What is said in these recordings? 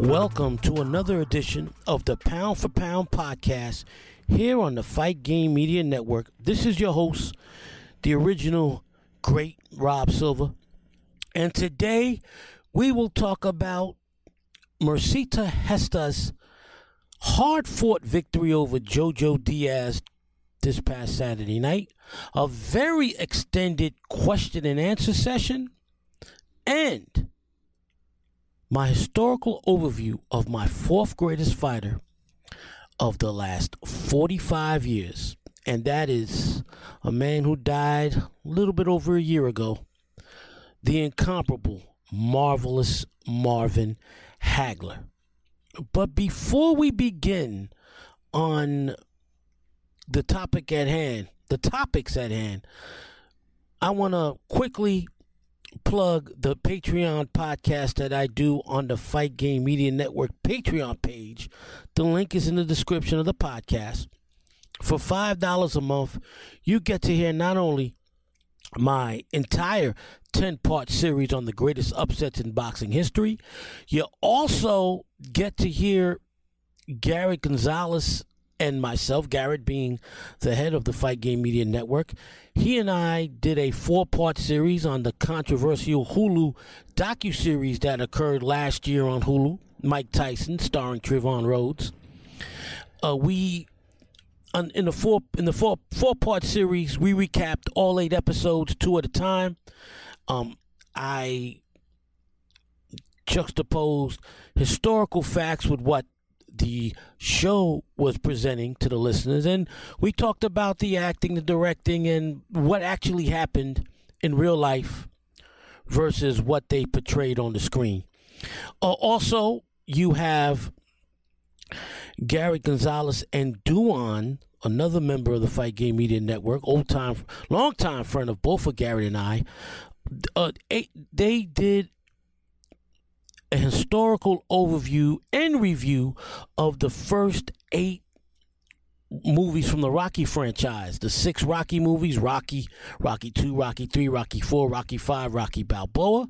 Welcome to another edition of the Pound for Pound podcast here on the Fight Game Media Network. This is your host, the original great Rob Silva. And today we will talk about Mercito Gesta's hard fought victory over Jojo Diaz this past Saturday night, a very extended question and answer session, and my historical overview of my fourth greatest fighter of the last 45 years. And that is a man who died a little bit over a year ago, the incomparable, marvelous Marvin Hagler. But before we begin on the topic at hand, the topics at hand, I want to quickly plug the Patreon podcast that I do on the Fight Game Media Network Patreon page. The link is in the description of the podcast. For $5 a month, you get to hear not only my entire 10 part series on the greatest upsets in boxing history, you also get to hear Gary Gonzalez and myself, Garrett being the head of the Fight Game Media Network, he and I did a four-part series on the controversial Hulu docu-series that occurred last year on Hulu, Mike Tyson, starring Trevante Rhodes. Uh, we in the four in the four four part series, we recapped all eight episodes, two at a time. Um, I juxtaposed historical facts with what the show was presenting to the listeners. And we talked about the acting, the directing, and what actually happened in real life versus what they portrayed on the screen. Uh, also, you have Gary Gonzalez and Duan, another member of the Fight Game Media Network, old time, long time friend of both of Gary and I. Uh, they did a historical overview and review of the first eight movies from the Rocky franchise. The six Rocky movies Rocky, Rocky 2, Rocky 3, Rocky 4, Rocky 5, Rocky Balboa,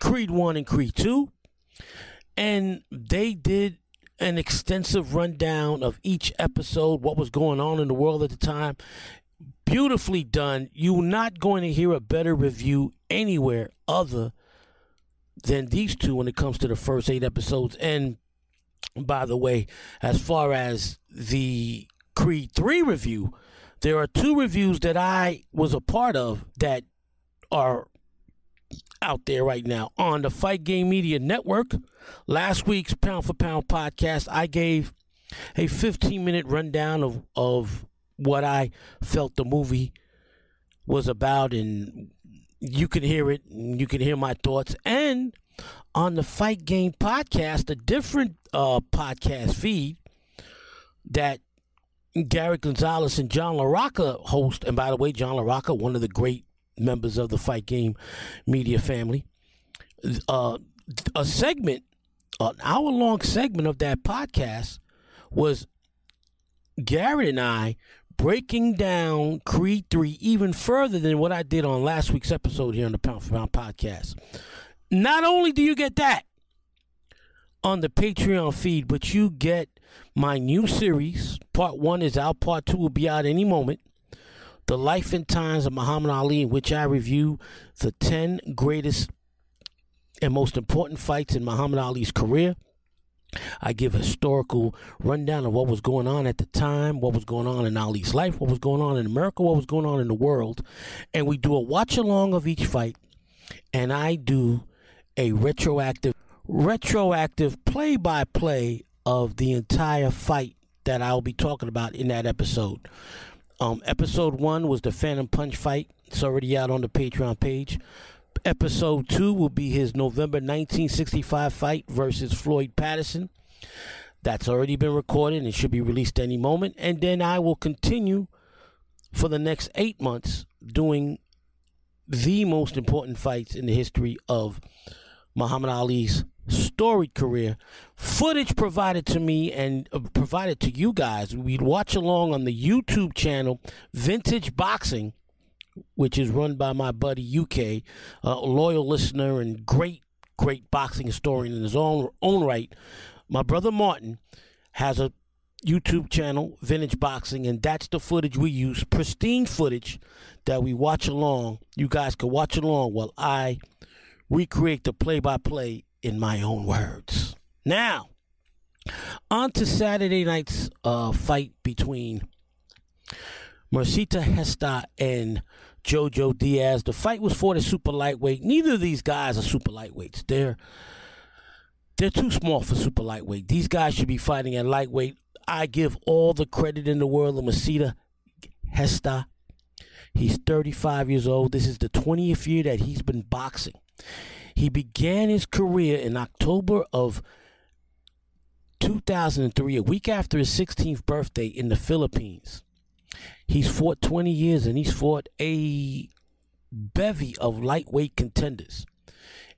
Creed 1, and Creed 2. And they did an extensive rundown of each episode, what was going on in the world at the time. Beautifully done. You're not going to hear a better review anywhere other than these two when it comes to the first eight episodes. And by the way, as far as the Creed 3 review, there are two reviews that I was a part of that are out there right now on the Fight Game Media Network. Last week's Pound for Pound podcast, I gave a 15 minute rundown of, of what I felt the movie was about and you can hear it. You can hear my thoughts. And on the Fight Game podcast, a different uh, podcast feed that Gary Gonzalez and John LaRocca host. And by the way, John LaRocca, one of the great members of the Fight Game media family. Uh, a segment, an hour long segment of that podcast was Gary and I breaking down Creed 3 even further than what I did on last week's episode here on the Pound for Pound podcast. Not only do you get that on the Patreon feed, but you get my new series. Part one is out, part two will be out any moment. The Life and Times of Muhammad Ali, in which I review the 10 greatest and most important fights in Muhammad Ali's career. I give a historical rundown of what was going on at the time, what was going on in Ali's life, what was going on in America, what was going on in the world. And we do a watch along of each fight. And I do a retroactive retroactive play by play of the entire fight that I'll be talking about in that episode. Um, episode one was the Phantom Punch fight. It's already out on the Patreon page. Episode two will be his November 1965 fight versus Floyd Patterson. That's already been recorded and should be released any moment. And then I will continue for the next eight months doing the most important fights in the history of Muhammad Ali's storied career. Footage provided to me and uh, provided to you guys. We'd watch along on the YouTube channel Vintage Boxing, which is run by my buddy UK, a loyal listener and great, great boxing historian in his own own right. My brother Martin has a YouTube channel, Vintage Boxing, and that's the footage we use, pristine footage that we watch along. You guys can watch along while I recreate the play by play in my own words. Now, on to Saturday night's uh, fight between Mercito Gesta and Jojo Diaz. The fight was for the super lightweight. Neither of these guys are super lightweights. They're they're too small for super lightweight. These guys should be fighting at lightweight. I give all the credit in the world to Mercito Gesta. He's 35 years old. This is the 20th year that he's been boxing. He began his career in October of 2003, a week after his 16th birthday in the Philippines. He's fought 20 years and he's fought a bevy of lightweight contenders.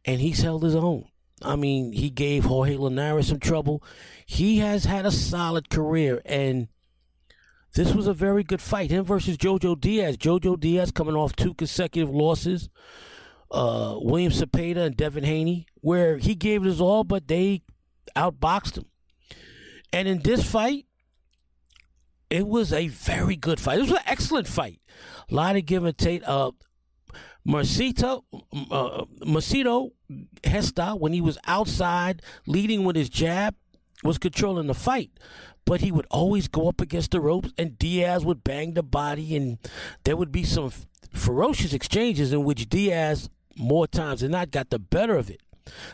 And he's held his own. I mean, he gave Jorge Linares some trouble. He has had a solid career, and this was a very good fight. Him versus Jojo Diaz. Jojo Diaz coming off two consecutive losses. Uh, William Zepeda and Devin Haney, where he gave it his all, but they outboxed him. And in this fight, it was a very good fight. It was an excellent fight. A lot of give and take. Uh, Mercito, uh, Gesta, when he was outside leading with his jab, was controlling the fight. But he would always go up against the ropes, and Diaz would bang the body, and there would be some ferocious exchanges in which Diaz, more times than not, got the better of it.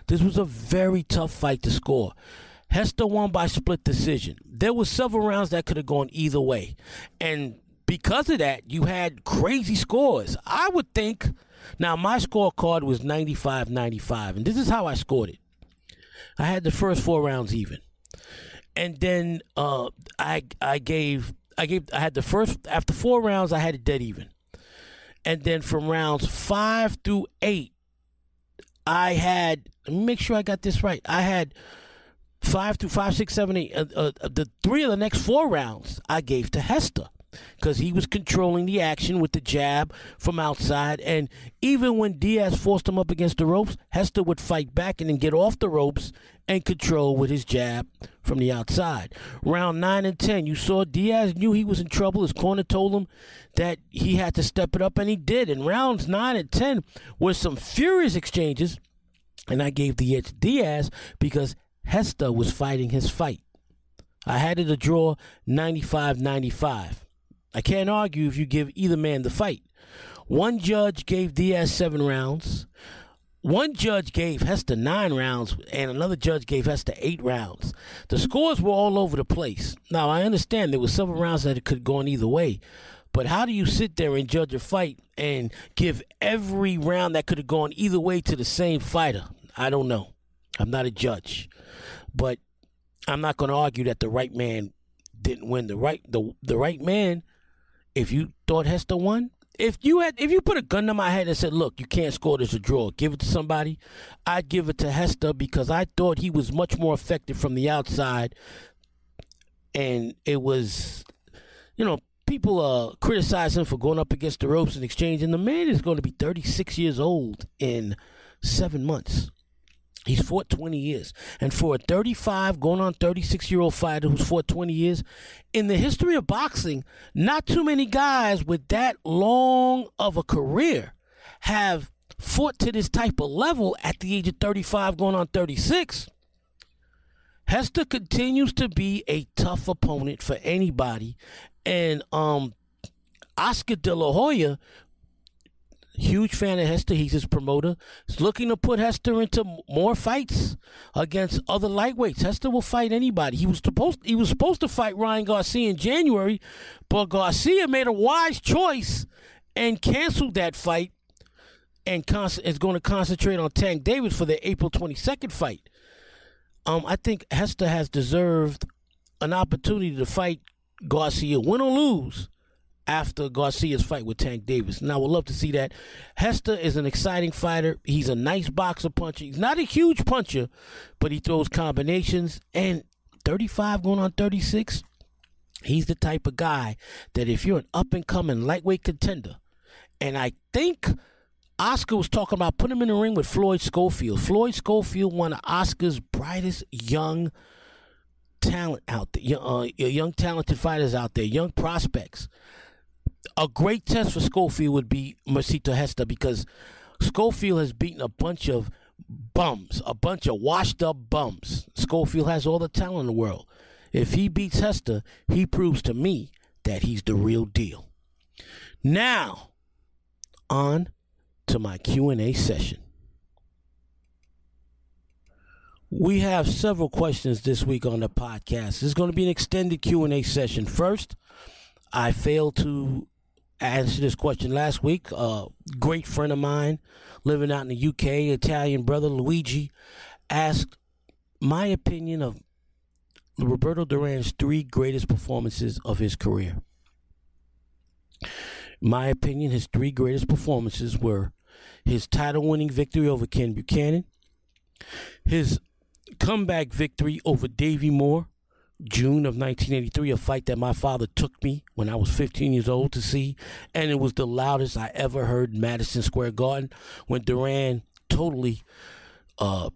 This was a very tough fight to score. Gesta won by split decision. There were several rounds that could have gone either way. And because of that, you had crazy scores. I would think. Now, my scorecard was 95 95, and this is how I scored it. I had the first four rounds even. And then uh, I I gave I gave I had the first after four rounds I had it dead even. And then from rounds five through eight, I had make sure I got this right. I had five through five, six, seven, eight. Uh, uh, the three of the next four rounds I gave to Gesta because he was controlling the action with the jab from outside. And even when Diaz forced him up against the ropes, Gesta would fight back and then get off the ropes and control with his jab from the outside. Round 9 and 10, you saw Diaz knew he was in trouble. His corner told him that he had to step it up, and he did. And rounds 9 and 10 were some furious exchanges. And I gave the edge to Diaz because Gesta was fighting his fight. I had it a draw 95 95. I can't argue if you give either man the fight. One judge gave Diaz seven rounds. One judge gave Gesta nine rounds, and another judge gave Gesta eight rounds. The scores were all over the place. Now, I understand there were several rounds that could have gone either way, but how do you sit there and judge a fight and give every round that could have gone either way to the same fighter? I don't know. I'm not a judge, but I'm not going to argue that the right man didn't win. The right the the right man if you thought Gesta won, if you had if you put a gun to my head and said, "Look, you can't score this a draw. Give it to somebody," I'd give it to Gesta because I thought he was much more effective from the outside, and it was, you know, people uh criticize him for going up against the ropes and exchange, and the man is going to be 36 years old in seven months. He's fought 20 years. And for a 35, going on 36 year old fighter who's fought 20 years, in the history of boxing, not too many guys with that long of a career have fought to this type of level at the age of 35, going on 36. Gesta continues to be a tough opponent for anybody. And um, Oscar De La Hoya, Huge fan of Gesta. He's his promoter. He's looking to put Gesta into more fights against other lightweights. Gesta will fight anybody. He was supposed he was supposed to fight Ryan Garcia in January, but Garcia made a wise choice and canceled that fight and con- is going to concentrate on Tank Davis for the April 22nd fight. Um, I think Gesta has deserved an opportunity to fight Garcia, win or lose after Garcia's fight with Tank Davis. And I would love to see that. Gesta is an exciting fighter. He's a nice boxer puncher. He's not a huge puncher, but he throws combinations. And 35 going on 36, he's the type of guy that if you're an up and coming lightweight contender, and I think Oscar was talking about putting him in the ring with Floyd Schofield. Floyd Schofield, one of Oscar's brightest young talent out there, uh, young talented fighters out there, young prospects a great test for Schofield would be Mercito Gesta because Schofield has beaten a bunch of bums, a bunch of washed up bums. Schofield has all the talent in the world. If he beats Gesta, he proves to me that he's the real deal. Now, on to my Q&A session. We have several questions this week on the podcast. Is going to be an extended Q&A session. First, I failed to answer this question last week. A great friend of mine living out in the UK, Italian brother Luigi, asked my opinion of Roberto Duran's three greatest performances of his career. My opinion, his three greatest performances were his title winning victory over Ken Buchanan, his comeback victory over Davey Moore, June of 1983, a fight that my father took me when I was 15 years old to see, and it was the loudest I ever heard Madison Square Garden when Duran totally uh,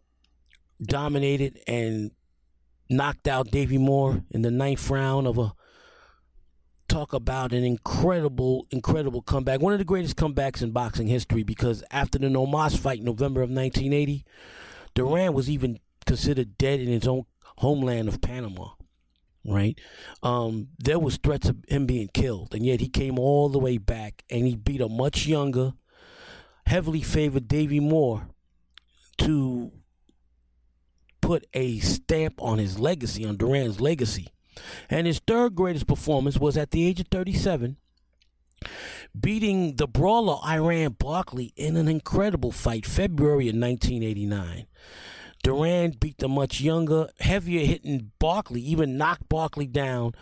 dominated and knocked out Davey Moore in the ninth round of a talk about an incredible, incredible comeback. One of the greatest comebacks in boxing history because after the No Mas fight in November of 1980, Duran was even considered dead in his own homeland of Panama right? Um, there was threats of him being killed, and yet he came all the way back and he beat a much younger, heavily favored Davey Moore to put a stamp on his legacy, on Duran's legacy. And his third greatest performance was at the age of 37, beating the brawler Iran Barkley in an incredible fight, February of 1989. Duran beat the much younger, heavier hitting Barkley, even knocked Barkley down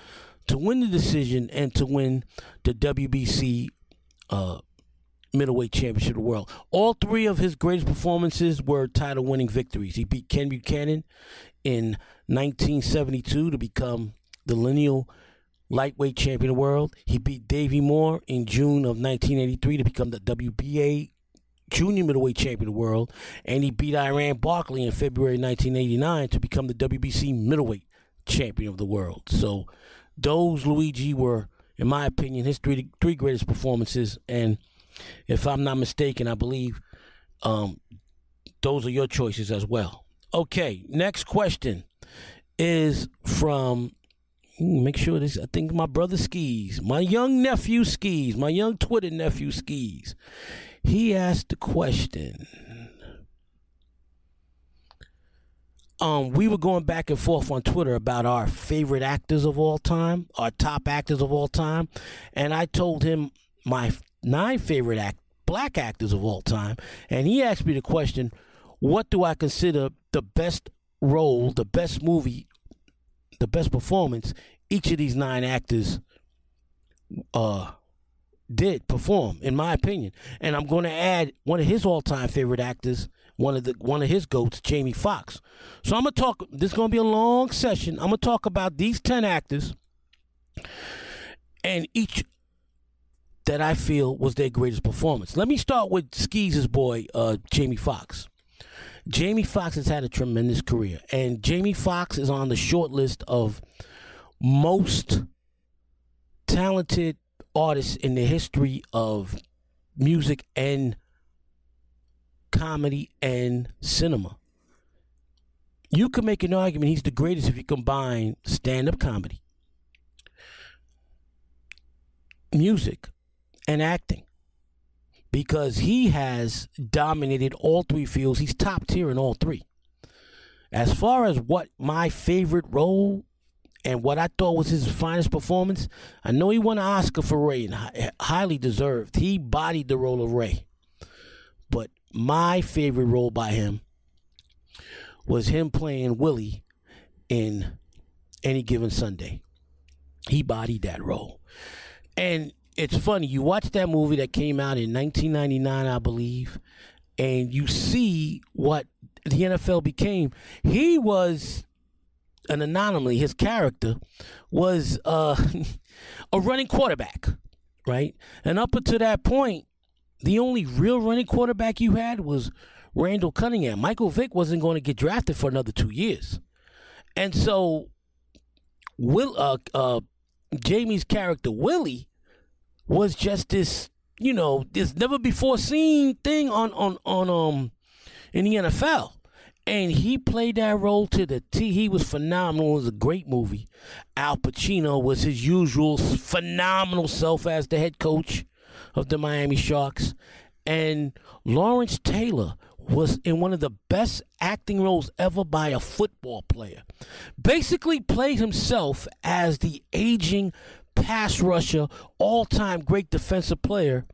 to win the decision and to win the WBC uh, middleweight championship of the world. All three of his greatest performances were title winning victories. He beat Ken Buchanan in 1972 to become the lineal lightweight champion of the world. He beat Davey Moore in June of 1983 to become the WBA junior middleweight champion of the world, and he beat Iran Barkley in February 1989 to become the WBC middleweight champion of the world. So those Luigi were, in my opinion, his three three greatest performances, and if I'm not mistaken, I believe um, those are your choices as well. Okay, next question is from make sure this I think my brother skis, my young nephew skis, my young Twitter nephew skis. He asked the question. Um, we were going back and forth on Twitter about our favorite actors of all time, our top actors of all time, and I told him my nine favorite act black actors of all time, and he asked me the question, "What do I consider the best role, the best movie, the best performance each of these nine actors uh did perform, in my opinion. And I'm going to add one of his all-time favorite actors, one of the one of his goats, Jamie Foxx. So I'm gonna talk. This is gonna be a long session. I'm gonna talk about these ten actors, and each that I feel was their greatest performance. Let me start with Skee's boy, uh, Jamie Foxx. Jamie Foxx has had a tremendous career, and Jamie Foxx is on the short list of most talented artists in the history of music and comedy and cinema. You can make an argument he's the greatest if you combine stand up comedy, music, and acting. because he has dominated all three fields. He's top tier in all three. As far as what my favorite role and what I thought was his finest performance, I know he won an Oscar for Ray and highly deserved. He bodied the role of Ray. But my favorite role by him was him playing Willie in Any Given Sunday. He bodied that role. And it's funny, you watch that movie that came out in 1999, I believe, and you see what the NFL became. He was an anomaly. His character was uh, a running quarterback, right? And up until that point, the only real running quarterback you had was Randall Cunningham. Michael Vick wasn't going to get drafted for another two years, and so Will uh, uh, Jamie's character Willie was just this, you know, this never before seen thing on on on um in the NFL and he played that role to the T. He was phenomenal. It was a great movie. Al Pacino was his usual phenomenal self as the head coach of the Miami Sharks. And Lawrence Taylor was in one of the best acting roles ever by a football player. Basically, played himself as the aging pass rusher, all time great defensive player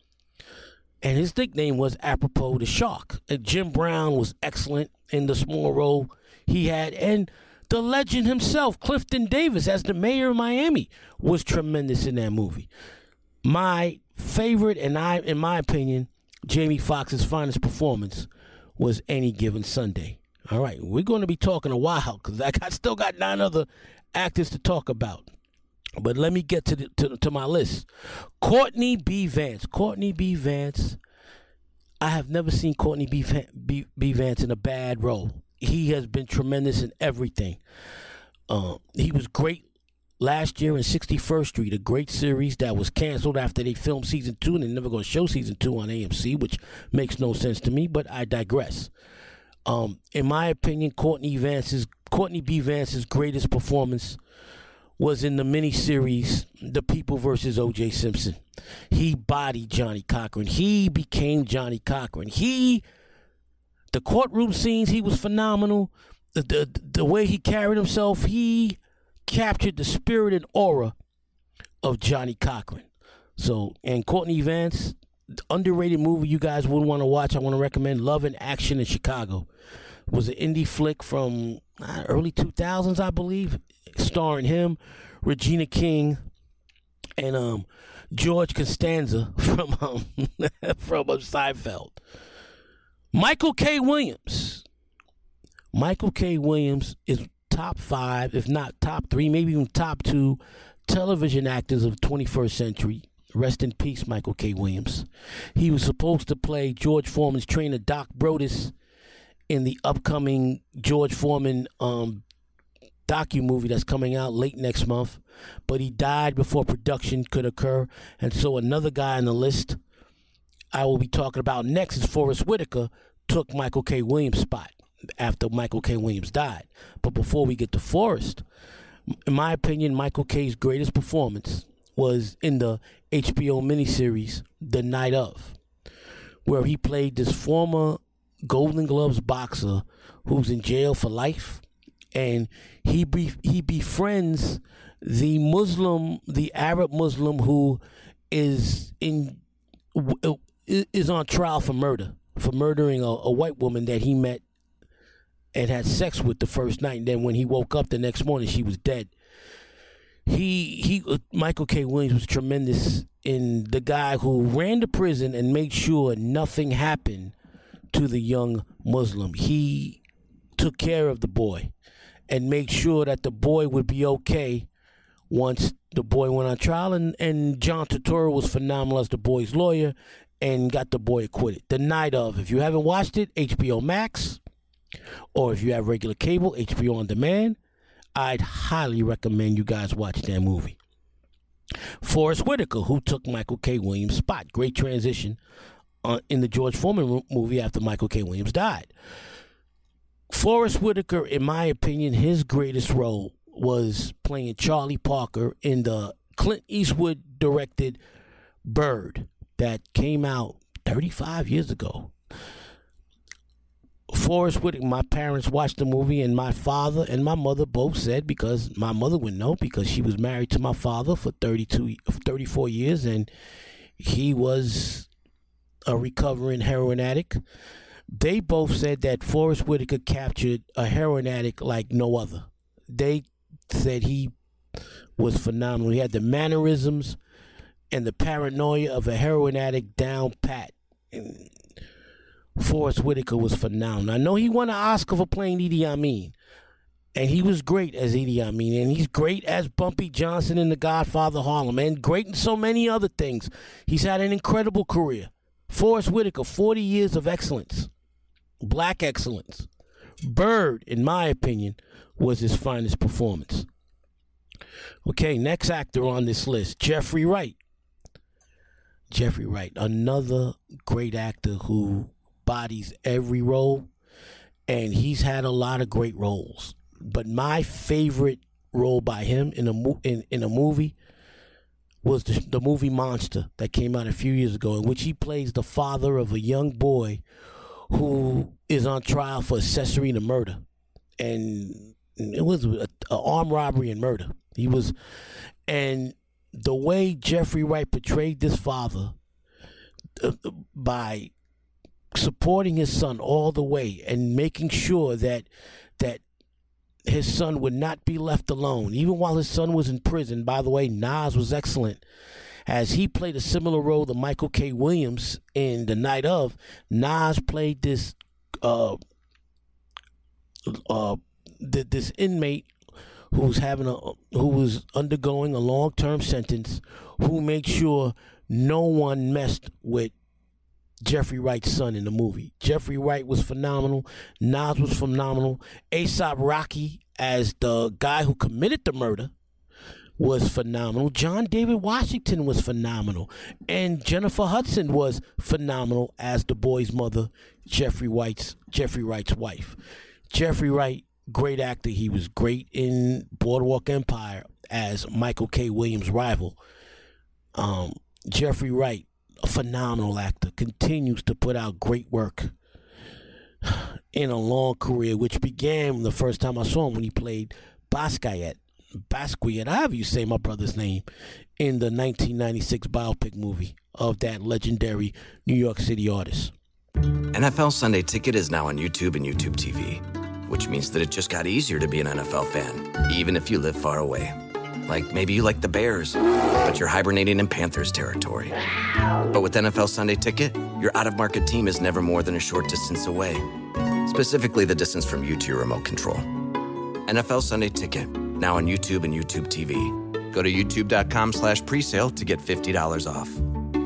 and his nickname was apropos the shark. And Jim Brown was excellent in the small role he had, and the legend himself, Clifton Davis, as the mayor of Miami, was tremendous in that movie. My favorite, and I, in my opinion, Jamie Foxx's finest performance was Any Given Sunday. All right, we're going to be talking a while because I got, still got nine other actors to talk about. But let me get to, the, to, to my list. Courtney B. Vance. Courtney B. Vance. I have never seen Courtney B. B. B. Vance in a bad role. He has been tremendous in everything. Um, he was great last year in 61st Street, a great series that was canceled after they filmed season two, and they're never going to show season two on AMC, which makes no sense to me. But I digress. Um, in my opinion, Courtney Vance's Courtney B. Vance's greatest performance was in the miniseries The People versus O.J. Simpson. He bodied Johnnie Cochran. He became Johnnie Cochran. He, the courtroom scenes, he was phenomenal. The, the, the way he carried himself, he captured the spirit and aura of Johnnie Cochran. So, and Courtney Vance, underrated movie you guys would want to watch. I want to recommend Love and Action in Chicago. Was an indie flick from uh, early 2000s, I believe starring him, Regina King, and um, George Costanza from um, from um, Seinfeld. Michael K. Williams. Michael K. Williams is top five, if not top three, maybe even top two television actors of 21st century. Rest in peace, Michael K. Williams. He was supposed to play George Foreman's trainer, Doc Broadus, in the upcoming George Foreman um, docu movie that's coming out late next month, but he died before production could occur, and so another guy on the list I will be talking about next is Forest Whitaker took Michael K. Williams' spot after Michael K. Williams died. But before we get to Forest, in my opinion, Michael K.'s greatest performance was in the HBO miniseries The Night of, where he played this former Golden Gloves boxer who's in jail for life and he be, he befriends the Muslim, the Arab Muslim who is in is on trial for murder for murdering a, a white woman that he met and had sex with the first night. And then when he woke up the next morning, she was dead. He he uh, Michael K. Williams was tremendous in the guy who ran the prison and made sure nothing happened to the young Muslim. He took care of the boy and make sure that the boy would be okay once the boy went on trial. And, and John Turturro was phenomenal as the boy's lawyer and got the boy acquitted. The night of, if you haven't watched it, HBO Max, or if you have regular cable, HBO On Demand, I'd highly recommend you guys watch that movie. Forest Whitaker, who took Michael K. Williams' spot. Great transition uh, in the George Foreman movie after Michael K. Williams died. Forest Whitaker, in my opinion, his greatest role was playing Charlie Parker in the Clint Eastwood directed Bird that came out 35 years ago. Forest Whitaker, my parents watched the movie, and my father and my mother both said because my mother would know because she was married to my father for 32, 34 years, and he was a recovering heroin addict. They both said that Forest Whitaker captured a heroin addict like no other. They said he was phenomenal. He had the mannerisms and the paranoia of a heroin addict down pat. And Forest Whitaker was phenomenal. I know he won an Oscar for playing Idi Amin, and he was great as Idi Amin, and he's great as Bumpy Johnson in The Godfather Harlem, and great in so many other things. He's had an incredible career. Forest Whitaker, 40 years of excellence, black excellence. Bird, in my opinion, was his finest performance. Okay, next actor on this list, Jeffrey Wright. Jeffrey Wright, another great actor who bodies every role, and he's had a lot of great roles. But my favorite role by him in a in, in a movie was the, the movie Monster that came out a few years ago, in which he plays the father of a young boy who is on trial for accessory to murder, and it was an armed robbery and murder. He was, and the way Jeffrey Wright portrayed this father uh, by supporting his son all the way and making sure that that his son would not be left alone, even while his son was in prison. By the way, Nas was excellent. As he played a similar role to Michael K. Williams in The Night of, Nas played this uh, uh, th- this inmate who's having a who was undergoing a long term sentence, who made sure no one messed with Jeffrey Wright's son in the movie. Jeffrey Wright was phenomenal. Nas was phenomenal. A$AP Rocky as the guy who committed the murder was phenomenal. John David Washington was phenomenal. And Jennifer Hudson was phenomenal as the boy's mother, Jeffrey Wright's Jeffrey Wright's wife. Jeffrey Wright, great actor. He was great in Boardwalk Empire as Michael K. Williams' rival. Um, Jeffrey Wright, a phenomenal actor, continues to put out great work in a long career, which began the first time I saw him when he played Basquiat, Basquiat, you say my brother's name, in the 1996 biopic movie of that legendary New York City artist. NFL Sunday Ticket is now on YouTube and YouTube TV, which means that it just got easier to be an NFL fan, even if you live far away. Like maybe you like the Bears, but you're hibernating in Panthers territory. But with NFL Sunday Ticket, your out of market team is never more than a short distance away. Specifically, the distance from you to your remote control. NFL Sunday Ticket, now on YouTube and YouTube TV. Go to youtube.com slash presale to get $50 off.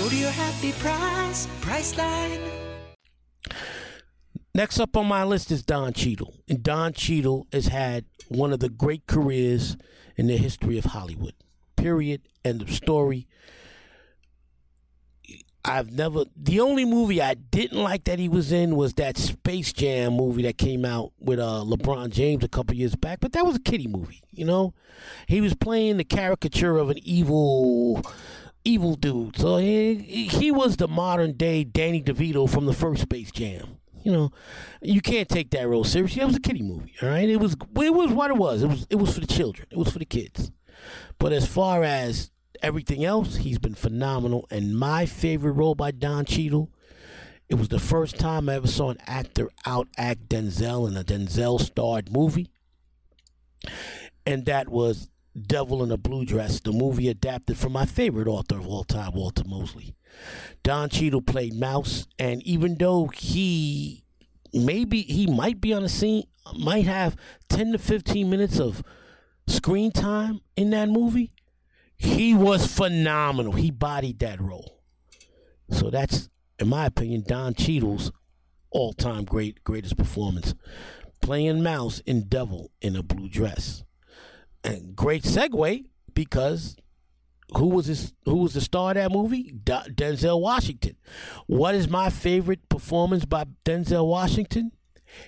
Go to your happy price, Priceline. Next up on my list is Don Cheadle. And Don Cheadle has had one of the great careers in the history of Hollywood. Period. End of story. I've never. The only movie I didn't like that he was in was that Space Jam movie that came out with uh, LeBron James a couple years back. But that was a kiddie movie, you know. He was playing the caricature of an evil, evil dude. So he he was the modern day Danny DeVito from the first Space Jam. You know, you can't take that role seriously. It was a kiddie movie, all right. It was it was what it was. It was it was for the children. It was for the kids. But as far as everything else, he's been phenomenal. And my favorite role by Don Cheadle, it was the first time I ever saw an actor out act Denzel in a Denzel starred movie. And that was Devil in a Blue Dress, the movie adapted from my favorite author of all time, Walter Mosley. Don Cheadle played Mouse, and even though he maybe he might be on the scene, might have 10 to 15 minutes of screen time in that movie, he was phenomenal. He bodied that role. So that's in my opinion, Don Cheadle's all-time great greatest performance, playing Mouse in Devil in a blue dress. And great segue because who was this, who was the star of that movie? Denzel Washington. What is my favorite performance by Denzel Washington?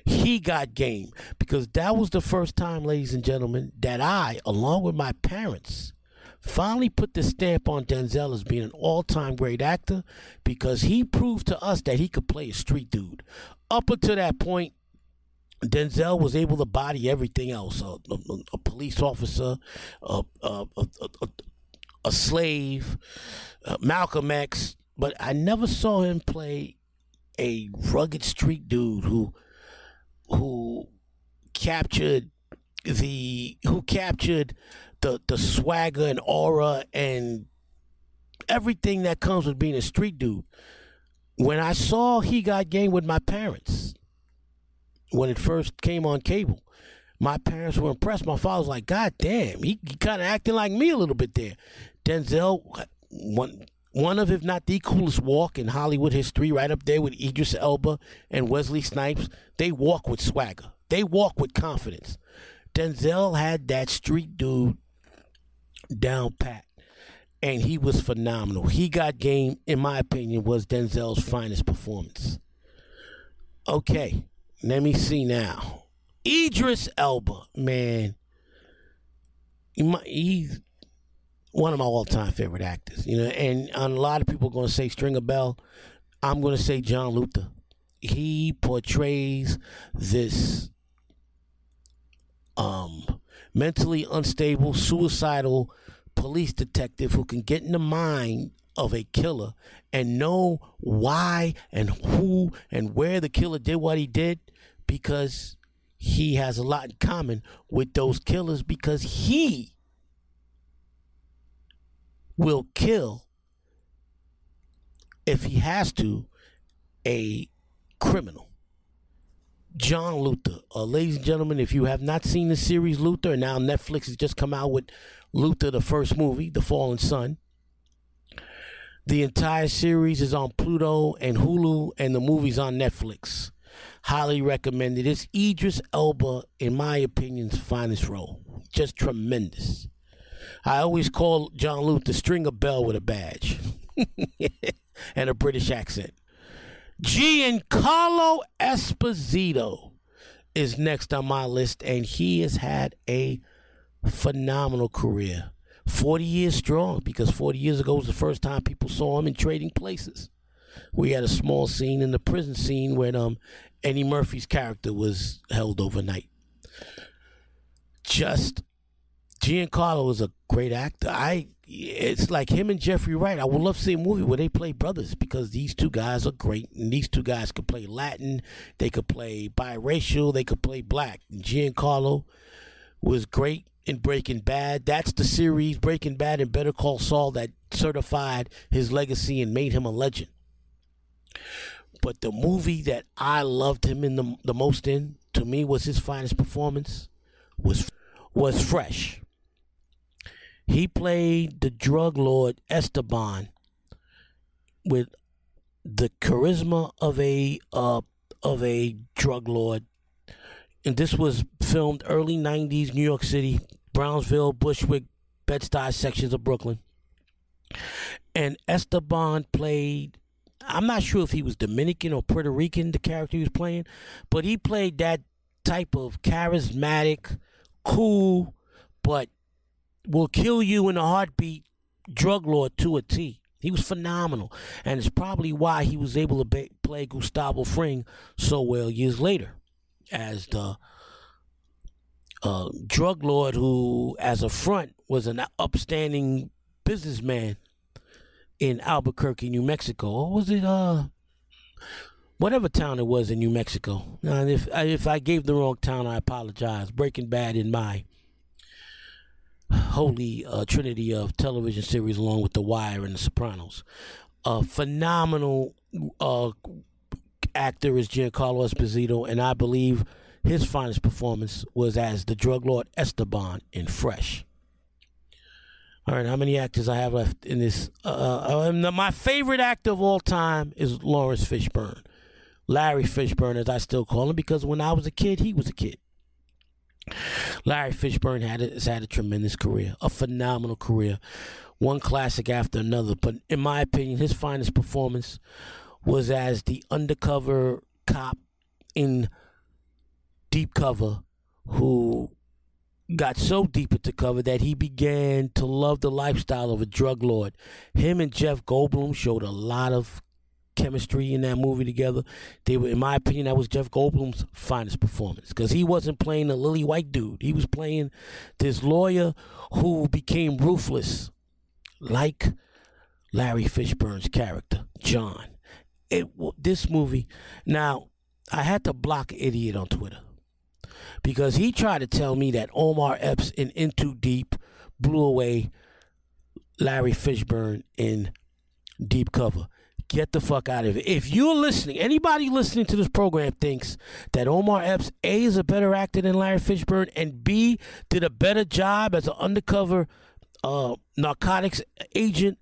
He got game because that was the first time, ladies and gentlemen, that I, along with my parents, finally put the stamp on Denzel as being an all-time great actor because he proved to us that he could play a street dude. Up until that point, Denzel was able to body everything else a, a, a police officer, a, a slave, uh, Malcolm X, but I never saw him play a rugged street dude who who captured the who captured the the swagger and aura and everything that comes with being a street dude. When I saw he got game with my parents when it first came on cable, my parents were impressed. My father was like, God damn, he, he kind of acting like me a little bit there. Denzel, one one of, if not the coolest walk in Hollywood history, right up there with Idris Elba and Wesley Snipes. They walk with swagger. They walk with confidence. Denzel had that street dude down pat, and he was phenomenal. He got game, in my opinion, was Denzel's finest performance. Okay, let me see now. Idris Elba, man, he, he's one of my all-time favorite actors. You know, and, and a lot of people are going to say Stringer Bell. I'm going to say John Luther. He portrays this um, mentally unstable, suicidal police detective who can get in the mind of a killer and know why and who and where the killer did what he did because he has a lot in common with those killers because he will kill, if he has to, a criminal. John Luther. Uh, ladies and gentlemen, if you have not seen the series Luther, now Netflix has just come out with Luther, the first movie, The Fallen Son. The entire series is on Pluto and Hulu, and the movie's on Netflix. Highly recommended. It's Idris Elba, in my opinion's finest role. Just tremendous. I always call John Luther Stringer Bell with a badge and a British accent. Giancarlo Esposito is next on my list, and he has had a phenomenal career. 40 years strong, because 40 years ago was the first time people saw him in trading places. We had a small scene in the prison scene where um, Eddie Murphy's character was held overnight. Just Giancarlo is a great actor. I it's like him and Jeffrey Wright. I would love to see a movie where they play brothers because these two guys are great, and these two guys could play Latin, they could play biracial, they could play black. Giancarlo was great in Breaking Bad. That's the series Breaking Bad and Better Call Saul that certified his legacy and made him a legend. But the movie that I loved him in the the most in, to me, was his finest performance, was was Fresh he played the drug lord Esteban with the charisma of a uh, of a drug lord. And this was filmed early 90s New York City, Brownsville, Bushwick, Bed-Stuy sections of Brooklyn. And Esteban played I'm not sure if he was Dominican or Puerto Rican, the character he was playing, but he played that type of charismatic, cool, but will kill you in a heartbeat drug lord to a T. He was phenomenal, and it's probably why he was able to be, play Gustavo Fring so well years later as the uh, drug lord who, as a front, was an upstanding businessman in Albuquerque, New Mexico. Or was it uh whatever town it was in New Mexico? Now, if if I gave the wrong town, I apologize. Breaking Bad in my holy uh, trinity of television series along with The Wire and The Sopranos. A phenomenal uh, actor is Giancarlo Esposito, and I believe his finest performance was as the drug lord Esteban in Fresh. All right, how many actors I have left in this? Uh, uh, my favorite actor of all time is Laurence Fishburne, Larry Fishburne, as I still call him, because when I was a kid, he was a kid. Larry Fishburne had a, has had a tremendous career, a phenomenal career, one classic after another. But in my opinion, his finest performance was as the undercover cop in Deep Cover, who got so deep into cover that he began to love the lifestyle of a drug lord. Him and Jeff Goldblum showed a lot of chemistry in that movie together. They were, in my opinion, that was Jeff Goldblum's finest performance because he wasn't playing a lily white dude. He was playing this lawyer who became ruthless, like Larry Fishburne's character, John. It this movie. Now, I had to block idiot on Twitter because he tried to tell me that Omar Epps in In Too Deep blew away Larry Fishburne in Deep Cover. Get the fuck out of it. If you're listening, anybody listening to this program thinks that Omar Epps A is a better actor than Larry Fishburne and B did a better job as an undercover uh, narcotics agent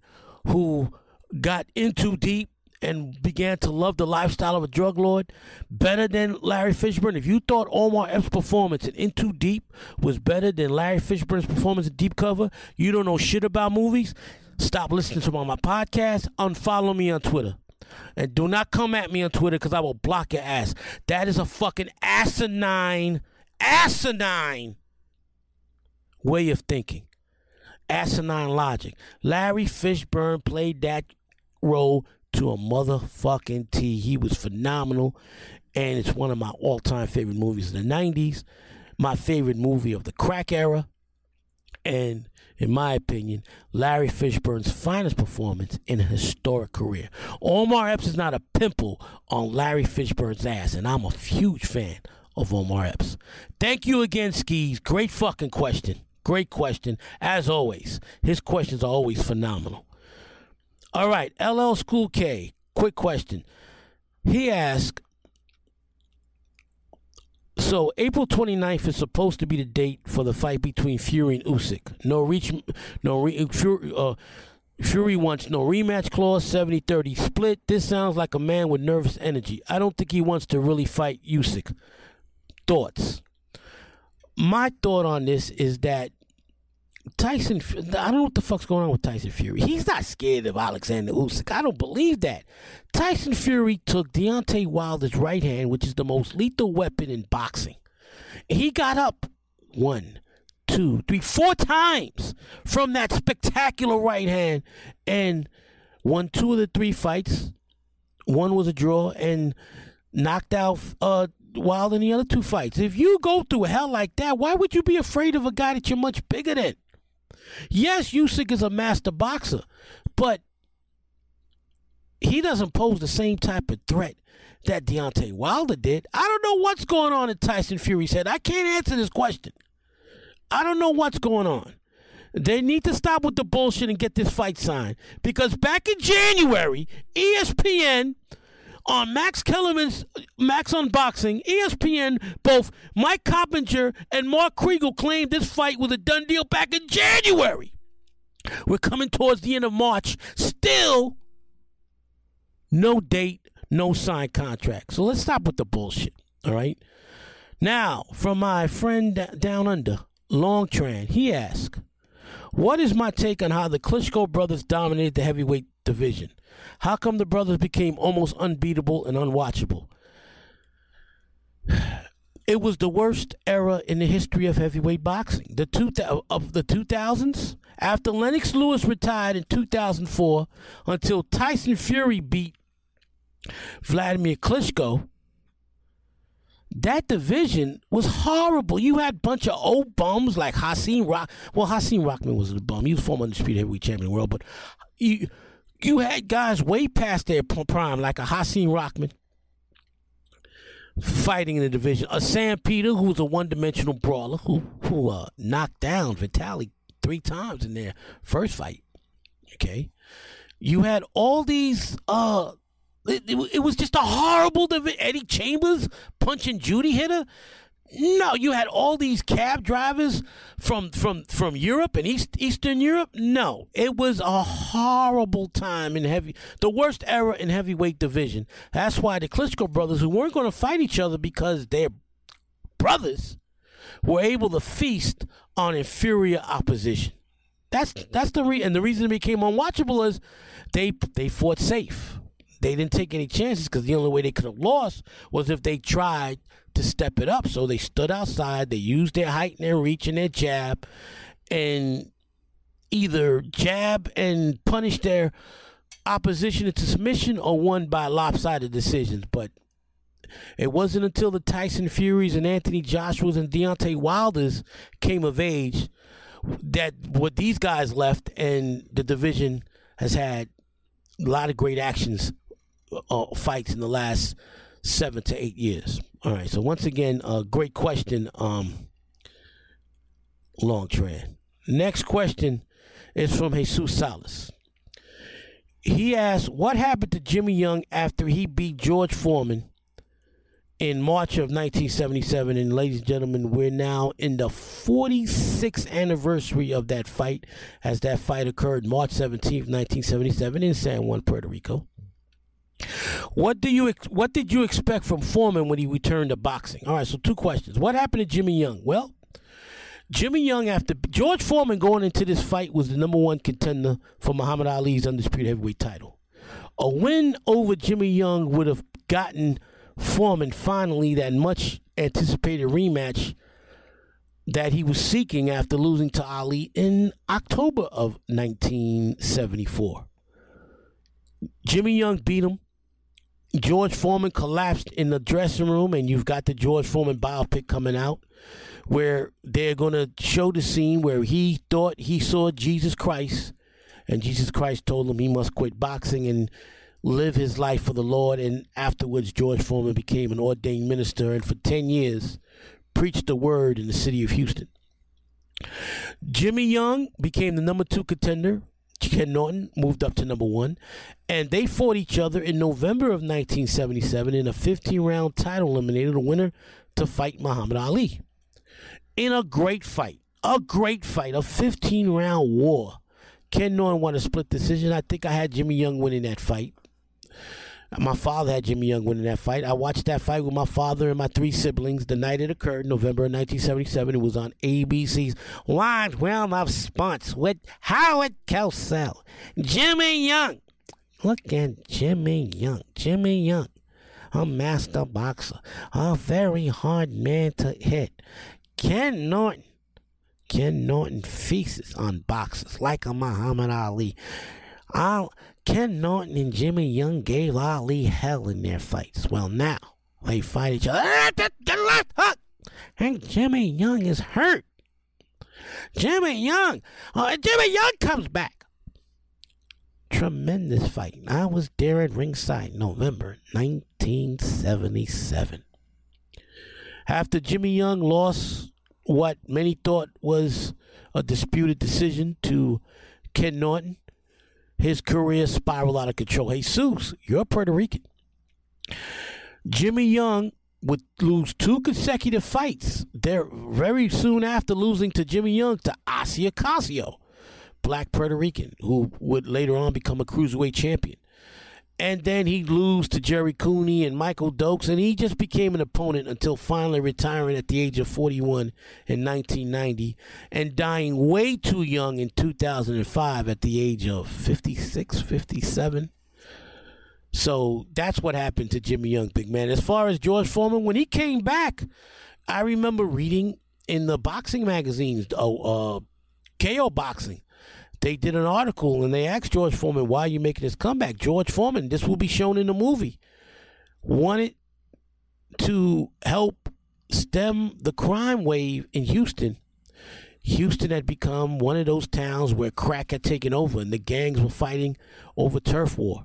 who got into deep and began to love the lifestyle of a drug lord better than Larry Fishburne. If you thought Omar Epps' performance in In Too Deep was better than Larry Fishburne's performance in Deep Cover, you don't know shit about movies. Stop listening to my podcast. Unfollow me on Twitter. And do not come at me on Twitter because I will block your ass. That is a fucking asinine, asinine way of thinking. Asinine logic. Larry Fishburne played that role to a motherfucking T. He was phenomenal, and it's one of my all time favorite movies in the 90s, my favorite movie of the crack era, and in my opinion, Larry Fishburne's finest performance in a historic career. Omar Epps is not a pimple on Larry Fishburne's ass, and I'm a huge fan of Omar Epps. Thank you again, Skis. Great fucking question. Great question. As always, his questions are always phenomenal. All right, LL School K. Quick question. He asked, so April 29th is supposed to be the date for the fight between Fury and Usyk. No reach, no re, Fury, uh, Fury wants no rematch clause, 70-30 split. This sounds like a man with nervous energy. I don't think he wants to really fight Usyk. Thoughts? My thought on this is that Tyson, I don't know what the fuck's going on with Tyson Fury. He's not scared of Alexander Usyk. I don't believe that. Tyson Fury took Deontay Wilder's right hand, which is the most lethal weapon in boxing. He got up one, two, three, four times from that spectacular right hand and won two of the three fights. One was a draw and knocked out uh, Wilder in the other two fights. If you go through hell like that, why would you be afraid of a guy that you're much bigger than? Yes, Usyk is a master boxer, but he doesn't pose the same type of threat that Deontay Wilder did. I don't know what's going on in Tyson Fury's head. I can't answer this question. I don't know what's going on. They need to stop with the bullshit and get this fight signed. Because back in January, ESPN on Max Kellerman's Max on Boxing, ESPN, both Mike Coppinger and Mark Kriegel claimed this fight was a done deal back in January. We're coming towards the end of March. Still, no date, no signed contract. So let's stop with the bullshit. All right. Now, from my friend down under, Long Tran, he asked, "What is my take on how the Klitschko brothers dominated the heavyweight division? How come the brothers became almost unbeatable and unwatchable? It was the worst era in the history of heavyweight boxing. The two of the 2000s, after Lennox Lewis retired in 2004, until Tyson Fury beat Vladimir Klitschko, that division was horrible. You had a bunch of old bums like Hasim Rock. Well, Hasim Rahman was a bum. He was former undisputed heavyweight champion of the world, but you you had guys way past their prime, like a Hasim Rahman fighting in the division. A Sam Peter, who was a one-dimensional brawler, who who uh, knocked down Vitali three times in their first fight. Okay, you had all these. Uh, it, it, it was just a horrible division. Eddie Chambers punching Judy Hitter. No, you had all these cab drivers from from from Europe and East Eastern Europe. No, it was a horrible time in heavy, the worst era in heavyweight division. That's why the Klitschko brothers, who weren't going to fight each other because they're brothers, were able to feast on inferior opposition. That's that's the re- and the reason it became unwatchable is they they fought safe. They didn't take any chances because the only way they could have lost was if they tried to step it up. So they stood outside, they used their height and their reach and their jab, and either jab and punish their opposition into submission or won by lopsided decisions. But it wasn't until the Tyson Furies and Anthony Joshua's and Deontay Wilders came of age that what these guys left and the division has had a lot of great actions uh, fights in the last seven to eight years. All right. So once again, a uh, great question, um, Long Tran. Next question is from Jesus Salas. He asks, "What happened to Jimmy Young after he beat George Foreman in March of 1977?" And ladies and gentlemen, we're now in the 46th anniversary of that fight, as that fight occurred March 17th, 1977, in San Juan, Puerto Rico. What do you what did you expect from Foreman when he returned to boxing? All right, so two questions. What happened to Jimmy Young? Well, Jimmy Young after George Foreman going into this fight was the number one contender for Muhammad Ali's undisputed heavyweight title. A win over Jimmy Young would have gotten Foreman finally that much anticipated rematch that he was seeking after losing to Ali in October of 1974. Jimmy Young beat him George Foreman collapsed in the dressing room, and you've got the George Foreman biopic coming out where they're going to show the scene where he thought he saw Jesus Christ, and Jesus Christ told him he must quit boxing and live his life for the Lord. And afterwards, George Foreman became an ordained minister, and for 10 years, preached the word in the city of Houston. Jimmy Young became the number two contender Ken Norton moved up to number one, and they fought each other in November of 1977 in a 15 round title eliminator, the winner to fight Muhammad Ali. In a great fight, a great fight, a 15 round war. Ken Norton won a split decision. I think I had Jimmy Young winning that fight. My father had Jimmy Young winning that fight. I watched that fight with my father and my three siblings the night it occurred, November 1977. It was on ABC's Wide World of Sports with Howard Cosell. Jimmy Young. Look at Jimmy Young. Jimmy Young, a master boxer, a very hard man to hit. Ken Norton. Ken Norton feasts on boxers like a Muhammad Ali. I'll, Ken Norton and Jimmy Young gave Ali hell in their fights. Well, now they fight each other. And Jimmy Young is hurt. Jimmy Young, uh, Jimmy Young comes back. Tremendous fight. I was there at ringside, November 1977. After Jimmy Young lost what many thought was a disputed decision to Ken Norton, his career spiraled out of control. Hey, Jesus, you're Puerto Rican. Jimmy Young would lose two consecutive fights there very soon after losing to Jimmy Young to Ossie Ocasio, black Puerto Rican, who would later on become a cruiserweight champion and then he'd lose to Jerry Cooney and Michael Dokes, and he just became an opponent until finally retiring at the age of 41 in 1990 and dying way too young in 2005 at the age of 56, 57. So that's what happened to Jimmy Young, big man. As far as George Foreman, when he came back, I remember reading in the boxing magazines, uh, uh, KO Boxing, they did an article and they asked George Foreman, why are you making this comeback? George Foreman, this will be shown in the movie, wanted to help stem the crime wave in Houston. Houston had become one of those towns where crack had taken over and the gangs were fighting over turf war.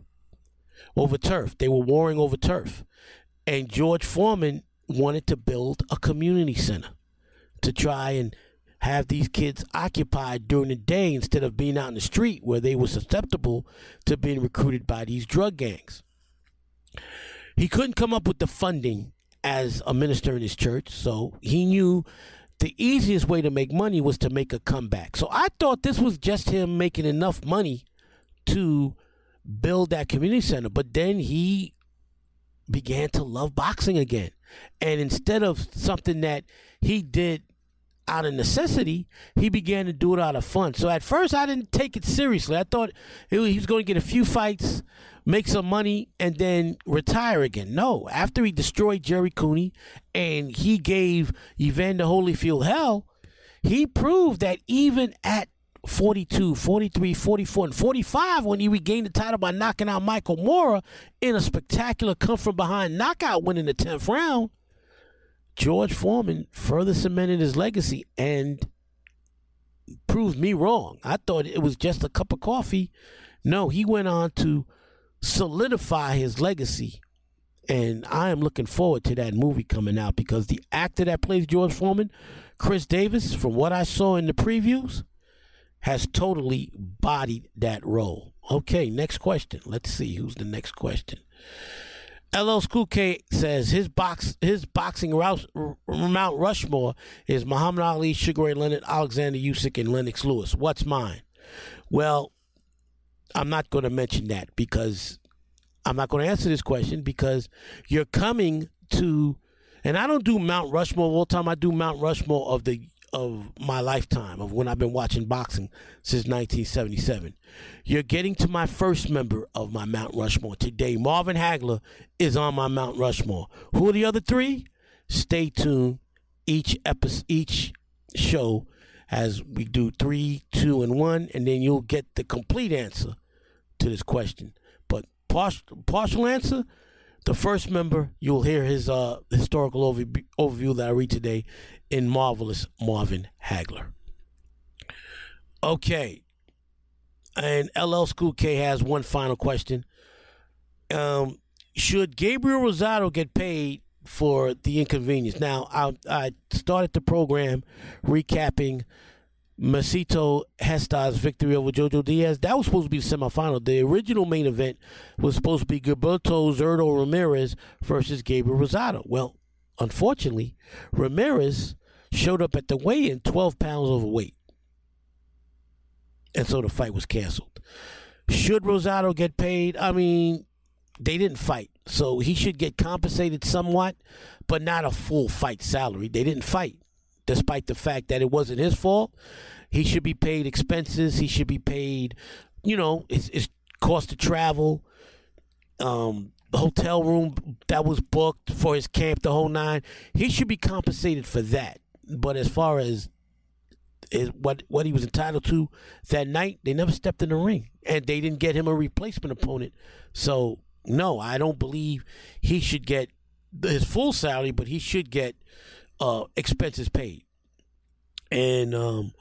Over turf. They were warring over turf. And George Foreman wanted to build a community center to try and have these kids occupied during the day instead of being out in the street where they were susceptible to being recruited by these drug gangs. He couldn't come up with the funding as a minister in his church, so he knew the easiest way to make money was to make a comeback. So I thought this was just him making enough money to build that community center. But then he began to love boxing again. And instead of something that he did out of necessity, he began to do it out of fun. So at first, I didn't take it seriously. I thought he was going to get a few fights, make some money, and then retire again. No, after he destroyed Jerry Cooney and he gave Evander Holyfield hell, he proved that even at 42, 43, 44, and 45 when he regained the title by knocking out Michael Moorer in a spectacular come from behind knockout win in the 10th round. George Foreman further cemented his legacy and proved me wrong. I thought it was just a cup of coffee. No, he went on to solidify his legacy. And I am looking forward to that movie coming out because the actor that plays George Foreman, Khris Davis, from what I saw in the previews, has totally bodied that role. Okay, next question. Let's see who's the next question. LL School K says his box his boxing route, Mount Rushmore is Muhammad Ali, Sugar Ray Leonard, Alexander Usyk, and Lennox Lewis. What's mine? Well, I'm not going to mention that because I'm not going to answer this question because you're coming to, and I don't do Mount Rushmore all the time. I do Mount Rushmore of the of my lifetime of when I've been watching boxing since 1977. You're getting to my first member of my Mount Rushmore today. Marvin Hagler is on my Mount Rushmore. Who are the other three? Stay tuned. Each episode, each show, as we do three, two, and one, and then you'll get the complete answer to this question. But partial, partial answer. The first member, you'll hear his uh, historical overview, that I read today in Marvelous Marvin Hagler. Okay. And LL School K has one final question. Um, should Gabriel Rosado get paid for the inconvenience? Now, I, I started the program recapping Mercito Gesta's victory over Jojo Diaz. That was supposed to be the semifinal. The original main event was supposed to be Gilberto Zurdo Ramirez versus Gabriel Rosado. Well, unfortunately, Ramirez showed up at the weigh-in 12 pounds overweight. And so the fight was canceled. Should Rosado get paid? I mean, they didn't fight. So he should get compensated somewhat, but not a full fight salary. They didn't fight, despite the fact that it wasn't his fault. He should be paid expenses. He should be paid, you know, it's, it's cost of travel, um, hotel room that was booked for his camp, the whole nine. He should be compensated for that. But as far as is what what he was entitled to that night, they never stepped in the ring, and they didn't get him a replacement opponent. So no, I don't believe he should get his full salary, but he should get uh, expenses paid. And um,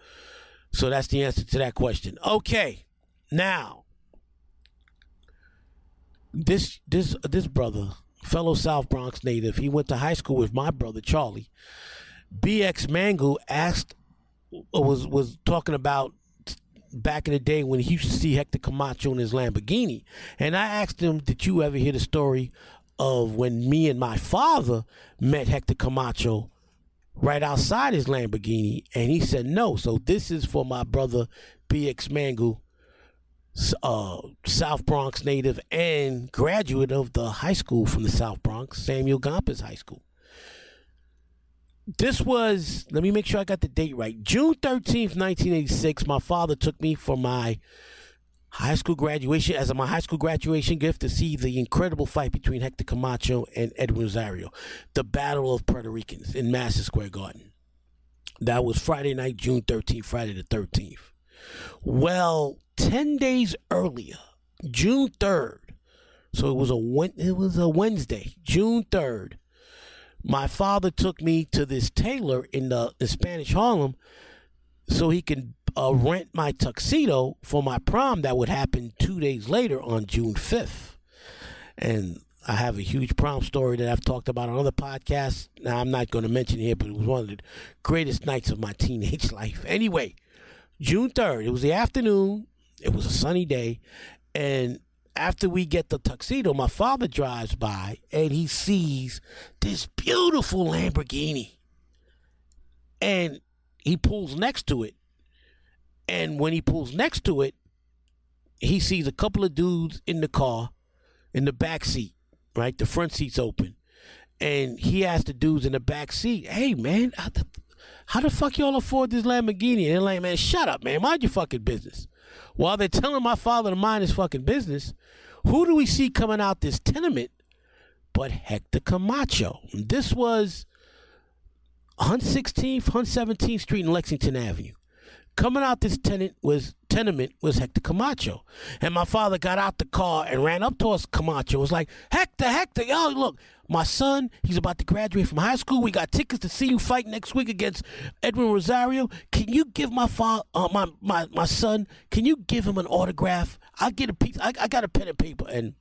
so that's the answer to that question. Okay, now this this this brother, fellow South Bronx native, he went to high school with my brother Charlie. BX Mangu asked was was talking about back in the day when he used to see Hector Camacho in his Lamborghini. And I asked him, Did you ever hear the story of when me and my father met Hector Camacho right outside his Lamborghini? And he said, No. So this is for my brother BX Mangu, uh, South Bronx native and graduate of the high school from the South Bronx, Samuel Gompers High School this was let me make sure I got the date right. June 13th, 1986, my father took me for my high school graduation as my high school graduation gift to see the incredible fight between Hector Camacho and Edwin Rosario, the Battle of Puerto Ricans in Madison Square Garden. That was Friday night, June 13th, Friday the 13th. Well, 10 days earlier, June 3rd, so it was a it was a Wednesday, June 3rd, my father took me to this tailor in the in Spanish Harlem so he can uh, rent my tuxedo for my prom that would happen two days later on June 5th. And I have a huge prom story that I've talked about on other podcasts. Now, I'm not going to mention here, but it was one of the greatest nights of my teenage life. Anyway, June 3rd, it was the afternoon, it was a sunny day, and after we get the tuxedo, my father drives by and he sees this beautiful Lamborghini. And he pulls next to it. And when he pulls next to it, he sees a couple of dudes in the car in the back seat, right? The front seat's open. And he asked the dudes in the back seat, hey, man, how the, how the fuck y'all afford this Lamborghini? And they're like, man, shut up, man. Mind your fucking business. While they're telling my father to mind his fucking business, who do we see coming out this tenement but Hector Camacho? This was 116th, 117th Street and Lexington Avenue. Coming out this tenant was tenement was Hector Camacho. And my father got out the car and ran up towards Camacho. Was like, Hector, Hector, yo, look, my son, he's about to graduate from high school. We got tickets to see you fight next week against Edwin Rosario. Can you give my father, uh, my, my my son, can you give him an autograph? I'll get a piece. I, I got a pen and paper. And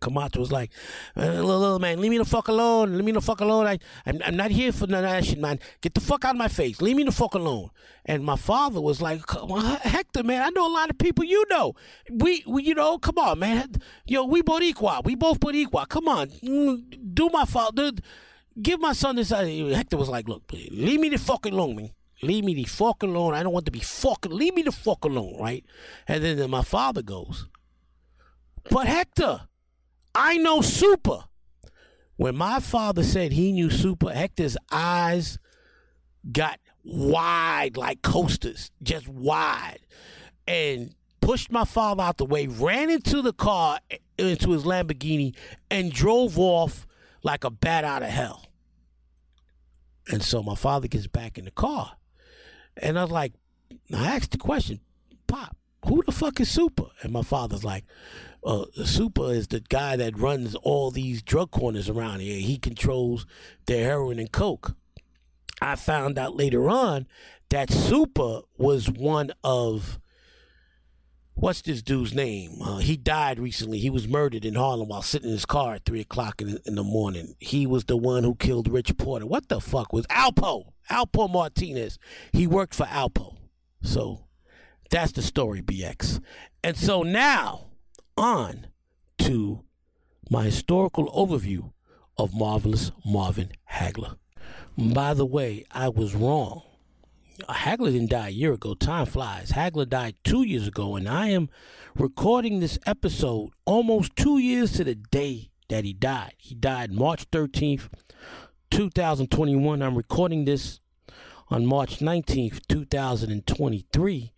Camacho was like, little, little man, leave me the fuck alone. Leave me the fuck alone. I, I'm, I'm not here for none of that shit, man. Get the fuck out of my face. Leave me the fuck alone. And my father was like, Hector, man, I know a lot of people you know. We, we you know, come on, man. Yo, we both equal. We both put equal. Come on. Do my father. Give my son this. Uh, Hector was like, look, leave me the fuck alone, man. Leave me the fuck alone. I don't want to be fucking. Leave me the fuck alone, right? And then, then my father goes, but Hector, I know Super. When my father said he knew Super, Hector's eyes got wide like coasters, just wide, and pushed my father out the way, ran into the car, into his Lamborghini, and drove off like a bat out of hell. And so my father gets back in the car. And I was like, I asked the question, Pop, who the fuck is Super? And my father's like, uh, Super is the guy that runs all these drug corners around here. He controls the heroin and coke. I found out later on that Super was one of what's this dude's name? Uh, he died recently. He was murdered in Harlem while sitting in his car at three o'clock in, in the morning. He was the one who killed Rich Porter. What the fuck was Alpo? Alpo Martinez. He worked for Alpo. So that's the story, BX. And so now on to my historical overview of Marvelous Marvin Hagler. By the way, I was wrong. Hagler didn't die a year ago. Time flies. Hagler died two years ago, and I am recording this episode almost two years to the day that he died. He died March 13th, 2021. I'm recording this on March 19th, 2023,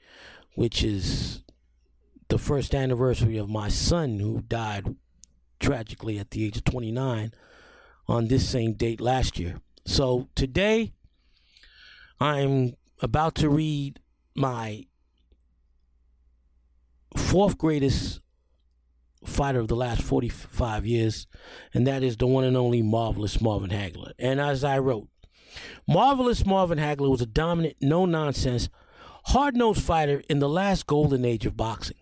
which is the first anniversary of my son who died tragically at the age of 29 on this same date last year. So today I'm about to read my fourth greatest fighter of the last 45 years, and that is the one and only Marvelous Marvin Hagler. And as I wrote, Marvelous Marvin Hagler was a dominant, no nonsense, hard nosed fighter in the last golden age of boxing.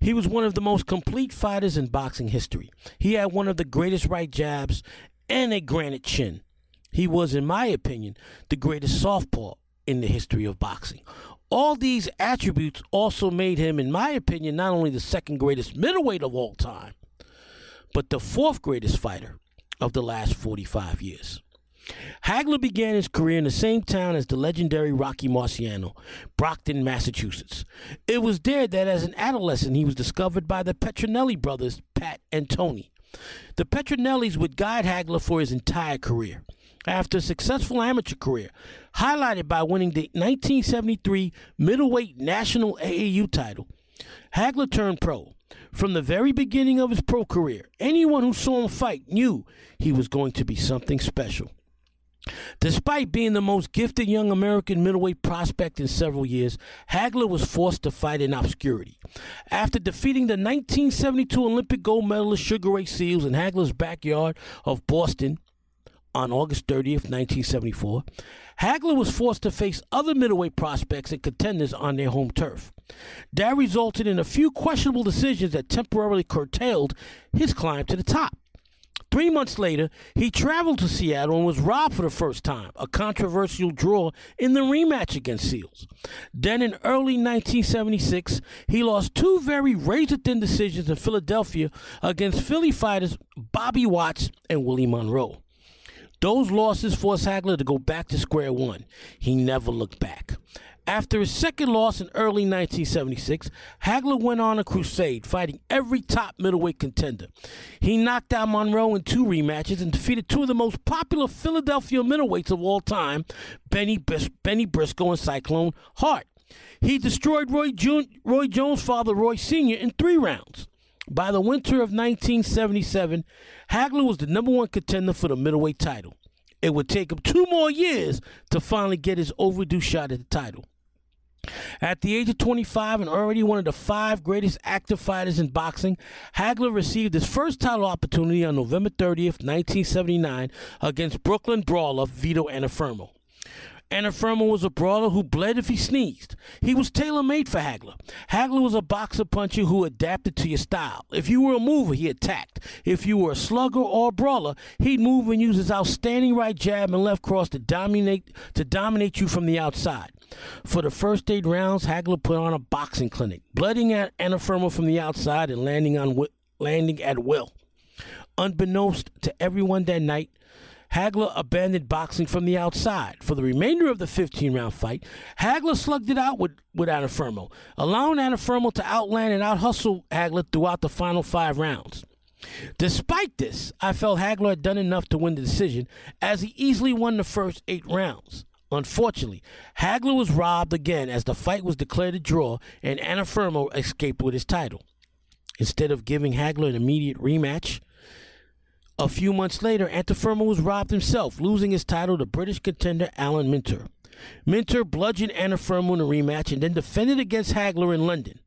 He was one of the most complete fighters in boxing history. He had one of the greatest right jabs and a granite chin. He was, in my opinion, the greatest southpaw in the history of boxing. All these attributes also made him, in my opinion, not only the second greatest middleweight of all time, but the fourth greatest fighter of the last 45 years. Hagler began his career in the same town as the legendary Rocky Marciano, Brockton, Massachusetts. It was there that as an adolescent he was discovered by the Petronelli brothers, Pat and Tony. The Petronellis would guide Hagler for his entire career. After a successful amateur career, highlighted by winning the 1973 middleweight national AAU title, Hagler turned pro. From the very beginning of his pro career, anyone who saw him fight knew he was going to be something special. Despite being the most gifted young American middleweight prospect in several years, Hagler was forced to fight in obscurity. After defeating the 1972 Olympic gold medalist Sugar Ray Seales in Hagler's backyard of Boston on August 30th, 1974, Hagler was forced to face other middleweight prospects and contenders on their home turf. That resulted in a few questionable decisions that temporarily curtailed his climb to the top. Three months later, he traveled to Seattle and was robbed for the first time, a controversial draw in the rematch against Seales. Then in early 1976, he lost two very razor thin decisions in Philadelphia against Philly fighters Bobby Watts and Willie Monroe. Those losses forced Hagler to go back to square one. He never looked back. After his second loss in early 1976, Hagler went on a crusade, fighting every top middleweight contender. He knocked out Monroe in two rematches and defeated two of the most popular Philadelphia middleweights of all time, Benny, Bennie Briscoe and Cyclone Hart. He destroyed Roy, Jun- Roy Jones' father, Roy Sr., in three rounds. By the winter of 1977, Hagler was the number one contender for the middleweight title. It would take him two more years to finally get his overdue shot at the title. At the age of 25 and already one of the five greatest active fighters in boxing, Hagler received his first title opportunity on November 30th, 1979, against Brooklyn brawler Vito Antuofermo. Antuofermo was a brawler who bled if he sneezed. He was tailor made for Hagler. Hagler was a boxer puncher who adapted to your style. If you were a mover, he attacked. If you were a slugger or a brawler, he'd move and use his outstanding right jab and left cross to dominate to dominate you from the outside. For the first eight rounds, Hagler put on a boxing clinic, blooding at Antuofermo from the outside and landing on landing at will. Unbeknownst to everyone that night, Hagler abandoned boxing from the outside. For the remainder of the 15 round fight, Hagler slugged it out with, with Antuofermo, allowing Antuofermo to outland and outhustle Hagler throughout the final five rounds. Despite this, I felt Hagler had done enough to win the decision, as he easily won the first eight rounds. Unfortunately, Hagler was robbed again as the fight was declared a draw and Antuofermo escaped with his title. Instead of giving Hagler an immediate rematch, a few months later, Antuofermo was robbed himself, losing his title to British contender Alan Minter. Minter bludgeoned Antuofermo in a rematch and then defended against Hagler in London.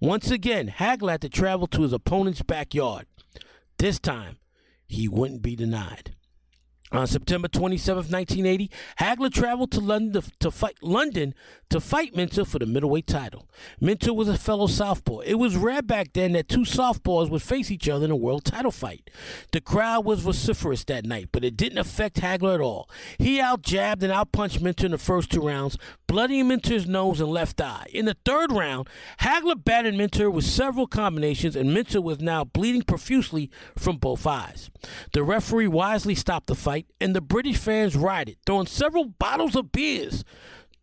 Once again, Hagler had to travel to his opponent's backyard. This time, he wouldn't be denied. On September 27, 1980, Hagler traveled to London to, fight London to fight Minter for the middleweight title. Minter was a fellow southpaw. It was rare back then that two southpaws would face each other in a world title fight. The crowd was vociferous that night, but it didn't affect Hagler at all. He out jabbed and out punched Minter in the first two rounds, bloodying Minter's nose and left eye. In the third round, Hagler battered Minter with several combinations, and Minter was now bleeding profusely from both eyes. The referee wisely stopped the fight, and the British fans rioted, throwing several bottles of beers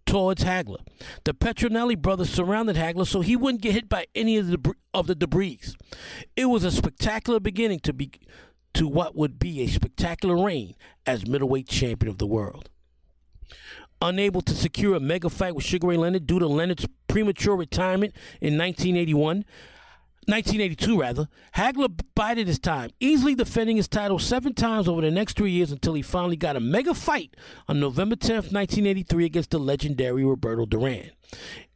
towards Hagler. The Petronelli brothers surrounded Hagler so he wouldn't get hit by any of the debris, of the debris. It was a spectacular beginning to be to what would be a spectacular reign as middleweight champion of the world. Unable to secure a mega fight with Sugar Ray Leonard due to Leonard's premature retirement in 1981, 1982 rather, Hagler bided his time, easily defending his title seven times over the next three years until he finally got a mega fight on November 10th, 1983 against the legendary Roberto Duran.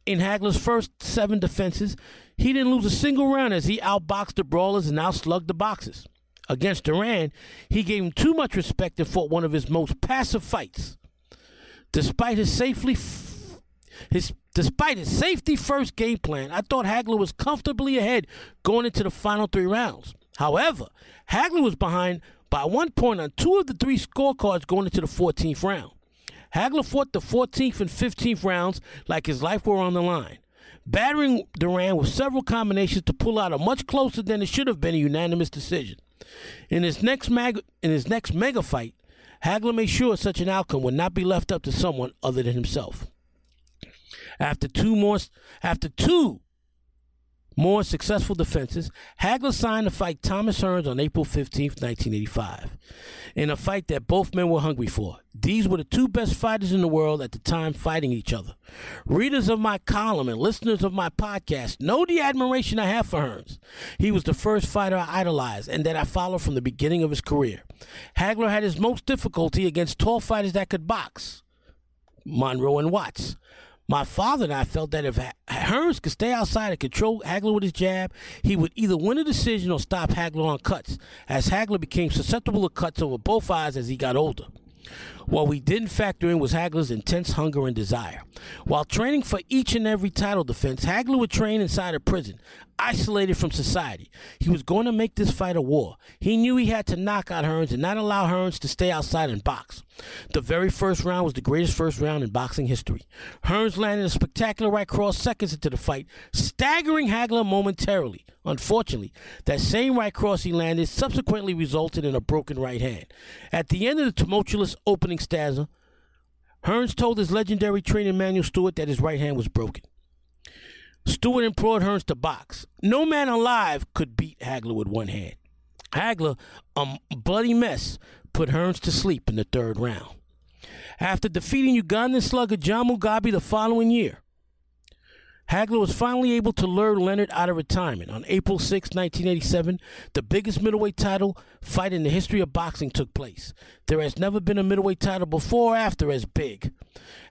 In Hagler's first seven defenses, he didn't lose a single round as he outboxed the brawlers and outslugged the boxers. Against Duran, he gave him too much respect and fought one of his most passive fights. Despite his safely f- his despite his safety first game plan, I thought Hagler was comfortably ahead going into the final three rounds. However, Hagler was behind by one point on two of the three scorecards going into the 14th round. Hagler fought the 14th and 15th rounds like his life were on the line, battering Duran with several combinations to pull out a much closer than it should have been a unanimous decision. In his next mag- in his next mega fight, Hagler made sure such an outcome would not be left up to someone other than himself. After two more, after two more successful defenses, Hagler signed to fight Thomas Hearns on April 15, 1985, in a fight that both men were hungry for. These were the two best fighters in the world at the time fighting each other. Readers of my column and listeners of my podcast know the admiration I have for Hearns. He was the first fighter I idolized and that I followed from the beginning of his career. Hagler had his most difficulty against tall fighters that could box, Monroe and Watts. My father and I felt that if Hearns could stay outside and control Hagler with his jab, he would either win a decision or stop Hagler on cuts, as Hagler became susceptible to cuts over both eyes as he got older. What we didn't factor in was Hagler's intense hunger and desire. While training for each and every title defense, Hagler would train inside a prison, isolated from society. He was going to make this fight a war. He knew he had to knock out Hearns and not allow Hearns to stay outside and box. The very first round was the greatest first round in boxing history. Hearns landed a spectacular right cross seconds into the fight, staggering Hagler momentarily. Unfortunately, that same right cross he landed subsequently resulted in a broken right hand. At the end of the tumultuous opening stanza, Hearns told his legendary trainer Manuel Steward that his right hand was broken. Steward implored Hearns to box. No man alive could beat Hagler with one hand. Hagler, a bloody mess, put Hearns to sleep in the third round. After defeating Ugandan slugger John Mugabi the following year, Hagler was finally able to lure Leonard out of retirement. On April 6, 1987, the biggest middleweight title fight in the history of boxing took place. There has never been a middleweight title before or after as big.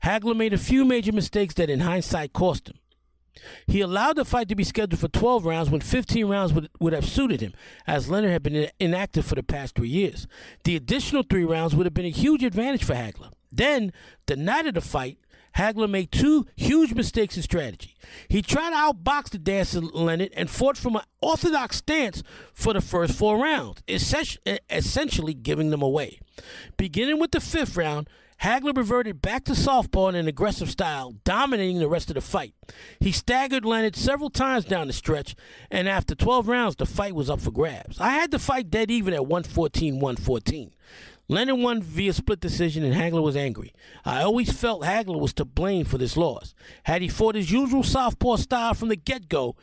Hagler made a few major mistakes that in hindsight cost him. He allowed the fight to be scheduled for 12 rounds when 15 rounds would, would have suited him, as Leonard had been inactive for the past three years. The additional three rounds would have been a huge advantage for Hagler. Then, the night of the fight, Hagler made two huge mistakes in strategy. He tried to outbox the dancer Leonard and fought from an orthodox stance for the first four rounds, essentially giving them away. Beginning with the fifth round, Hagler reverted back to southpaw in an aggressive style, dominating the rest of the fight. He staggered Leonard several times down the stretch, and after 12 rounds, the fight was up for grabs. I had the fight dead even at 114 114. Leonard won via split decision, and Hagler was angry. I always felt Hagler was to blame for this loss. Had he fought his usual southpaw style from the get go,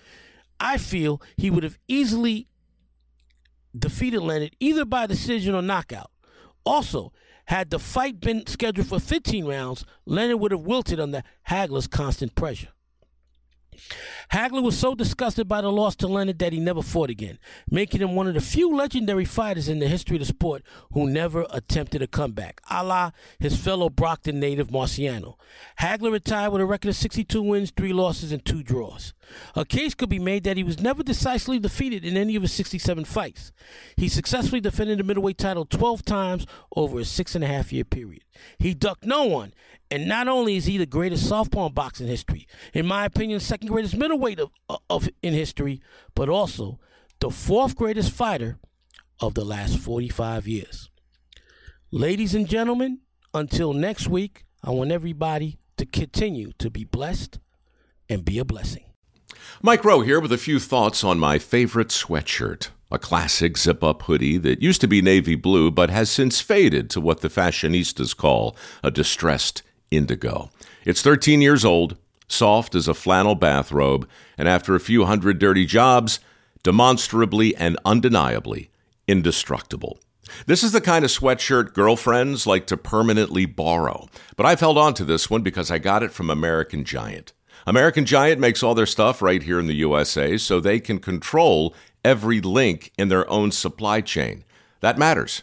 I feel he would have easily defeated Leonard either by decision or knockout. Also, had the fight been scheduled for 15 rounds, Leonard would have wilted under Hagler's constant pressure. Hagler was so disgusted by the loss to Leonard that he never fought again, making him one of the few legendary fighters in the history of the sport who never attempted a comeback, a la his fellow Brockton native Marciano. Hagler retired with a record of 62 wins, 3 losses, and 2 draws. A case could be made that he was never decisively defeated in any of his 67 fights. He successfully defended the middleweight title 12 times over a six and a half year period. He ducked no one, and not only is he the greatest southpaw in boxing history, in my opinion, second greatest middleweight of, of in history, but also the fourth greatest fighter of the last 45 years. Ladies and gentlemen, until next week, I want everybody to continue to be blessed and be a blessing. Mike Rowe here with a few thoughts on my favorite sweatshirt. A classic zip up hoodie that used to be navy blue but has since faded to what the fashionistas call a distressed indigo. It's 13 years old, soft as a flannel bathrobe, and after a few hundred dirty jobs, demonstrably and undeniably indestructible. This is the kind of sweatshirt girlfriends like to permanently borrow, but I've held on to this one because I got it from American Giant. American Giant makes all their stuff right here in the USA so they can control every link in their own supply chain. That matters